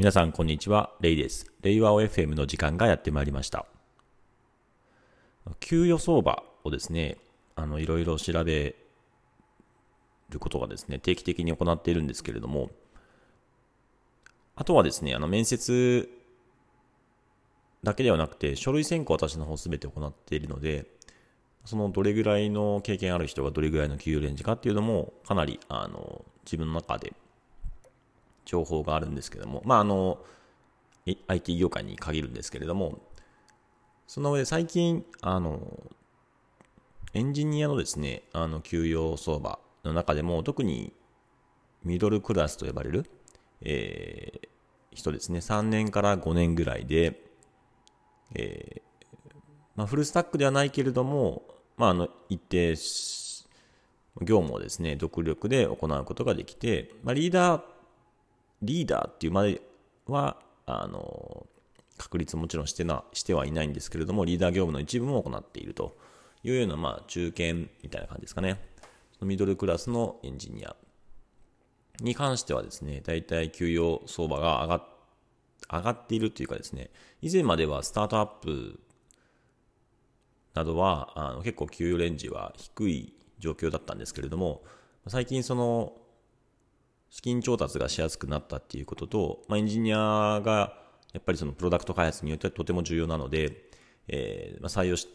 皆さんこんにちは、レイです。レイワオ FM の時間がやってまいりました。給与相場をですね、あの、いろいろ調べることがですね、定期的に行っているんですけれども、あとはですね、あの、面接だけではなくて、書類選考私の方すべて行っているので、そのどれぐらいの経験ある人がどれぐらいの給与レンジかっていうのも、かなり、あの、自分の中で情報があるんですけども、まあ、あの、IT 業界に限るんですけれども、その上で最近、あの、エンジニアのですね、あの、給与相場の中でも、特にミドルクラスと呼ばれる、えー、人ですね、3年から5年ぐらいで、えー、まあ、フルスタックではないけれども、まあ、あの、一定、業務をですね、独力で行うことができて、まあ、リーダーリーダーっていうまでは、あの、確率もちろんしてな、してはいないんですけれども、リーダー業務の一部も行っているというような、まあ、中堅みたいな感じですかね。ミドルクラスのエンジニアに関してはですね、大体給与相場が上が上がっているというかですね、以前まではスタートアップなどはあの結構給与レンジは低い状況だったんですけれども、最近その資金調達がしやすくなったっていうことと、まあ、エンジニアがやっぱりそのプロダクト開発によってはとても重要なので、えー、まあ、採用し、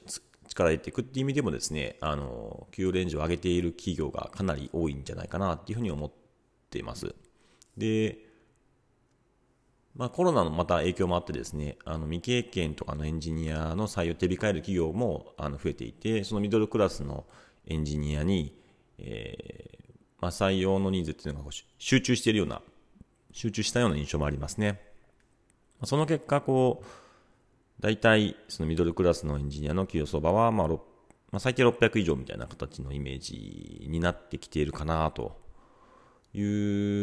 力入れていくっていう意味でもですね、あの、給与レンジを上げている企業がかなり多いんじゃないかなっていうふうに思っています。で、まあ、コロナのまた影響もあってですね、あの未経験とかのエンジニアの採用を手控える企業もあの増えていて、そのミドルクラスのエンジニアに、え、まあ、採用のニーズっていうのが集中しているような、集中したような印象もありますね。その結果、こう、大体、そのミドルクラスのエンジニアの給与相場は、まあ、まあ、最低600以上みたいな形のイメージになってきているかなとい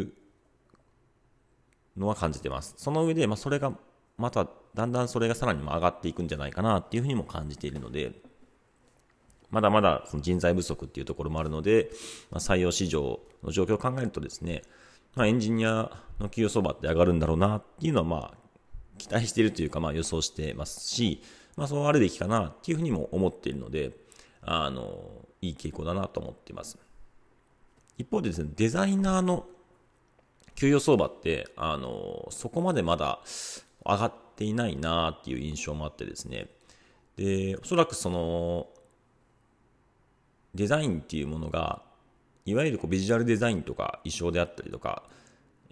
うのは感じてます。その上で、まあ、それが、また、だんだんそれがさらに上がっていくんじゃないかなっていうふうにも感じているので、まだまだその人材不足っていうところもあるので、まあ、採用市場の状況を考えるとですね、まあ、エンジニアの給与相場って上がるんだろうなっていうのは、まあ、期待しているというか、まあ、予想してますし、まあ、そうあるべきかなっていうふうにも思っているので、あの、いい傾向だなと思っています。一方でですね、デザイナーの給与相場って、あの、そこまでまだ上がっていないなっていう印象もあってですね、で、おそらくその、デザインっていうものが、いわゆるこうビジュアルデザインとか衣装であったりとか、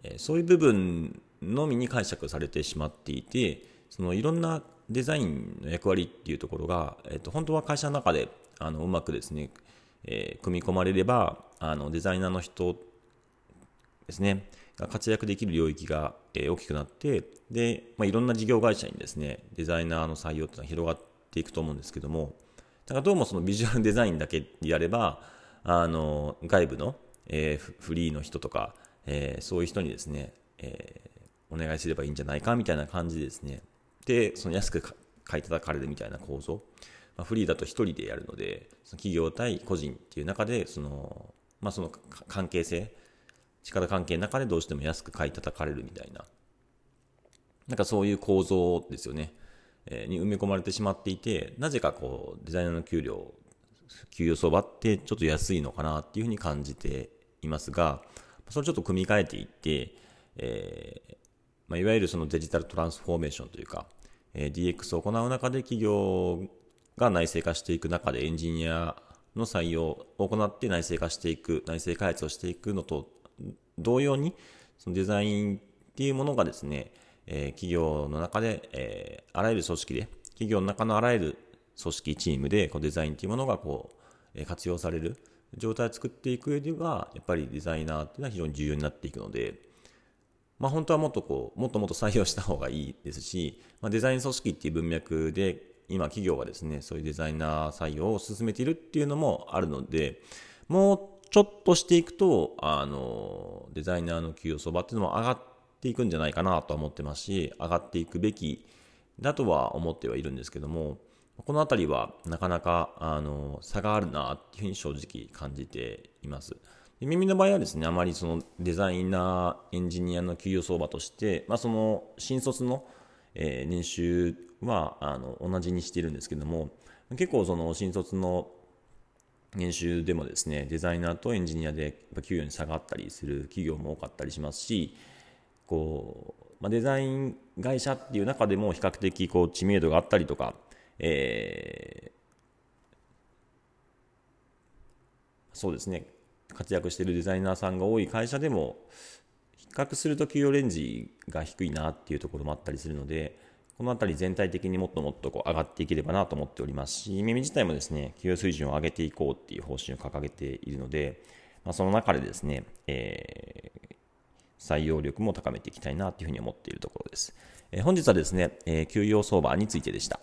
えそういう部分のみに解釈されてしまっていて、そのいろんなデザインの役割っていうところが、えっと、本当は会社の中であのうまくですね、えー、組み込まれればあのデザイナーの人ですねが活躍できる領域が、えー、大きくなってで、まあ、いろんな事業会社にですねデザイナーの採用っていうのは広がっていくと思うんですけどもだからどうもそのビジュアルデザインだけやれば、あの、外部の、えー、フリーの人とか、えー、そういう人にですね、えー、お願いすればいいんじゃないかみたいな感じでですね、で、その安く買い叩かれるみたいな構造。まあ、フリーだと1人でやるので、その企業対個人っていう中で、その、まあ、その関係性、力関係の中でどうしても安く買い叩かれるみたいな、なんかそういう構造ですよね。に埋め込まれてしまっていて、なぜかこう、デザイナーの給料、給与相場ってちょっと安いのかなっていうふうに感じていますが、それをちょっと組み替えていって、えー、まあ、いわゆるそのデジタルトランスフォーメーションというか、えー、DX を行う中で企業が内製化していく中でエンジニアの採用を行って内製化していく、内製開発をしていくのと同様に、そのデザインっていうものがですね、えー、企業の中で、えー、あらゆる組織で、企業の中のあらゆる組織、チームでこうデザインというものがこう、え、活用される状態を作っていく上では、やっぱりデザイナーっていうのは非常に重要になっていくので、まあ、本当はもっとこう、もっともっと採用した方がいいですし、まあ、デザイン組織っていう文脈で、今企業がですね、そういうデザイナー採用を進めているっていうのもあるので、もうちょっとしていくと、あの、デザイナーの給与相場っていうのも上がっていくんじゃないかなとは思ってますし、上がっていくべきだとは思ってはいるんですけども、このあたりはなかなかあの差があるなっていうふうに正直感じています。で耳の場合はですね、あまりそのデザイナー、エンジニアの給与相場として、まあ、その新卒の、え年収はあの同じにしているんですけども、結構その新卒の年収でもですね、デザイナーとエンジニアで給与に差があったりする企業も多かったりしますし、こう、まあ、デザイン会社っていう中でも比較的こう知名度があったりとか、えー、そうですね、活躍しているデザイナーさんが多い会社でも、比較すると給与レンジが低いなっていうところもあったりするので、このあたり全体的にもっともっとこう上がっていければなと思っておりますし、耳自体もですね、給与水準を上げていこうっていう方針を掲げているので、まあ、その中でですね、えー、採用力も高めていきたいなというふうに思っているところです。え、本日はですね、えー、給与相場についてでした。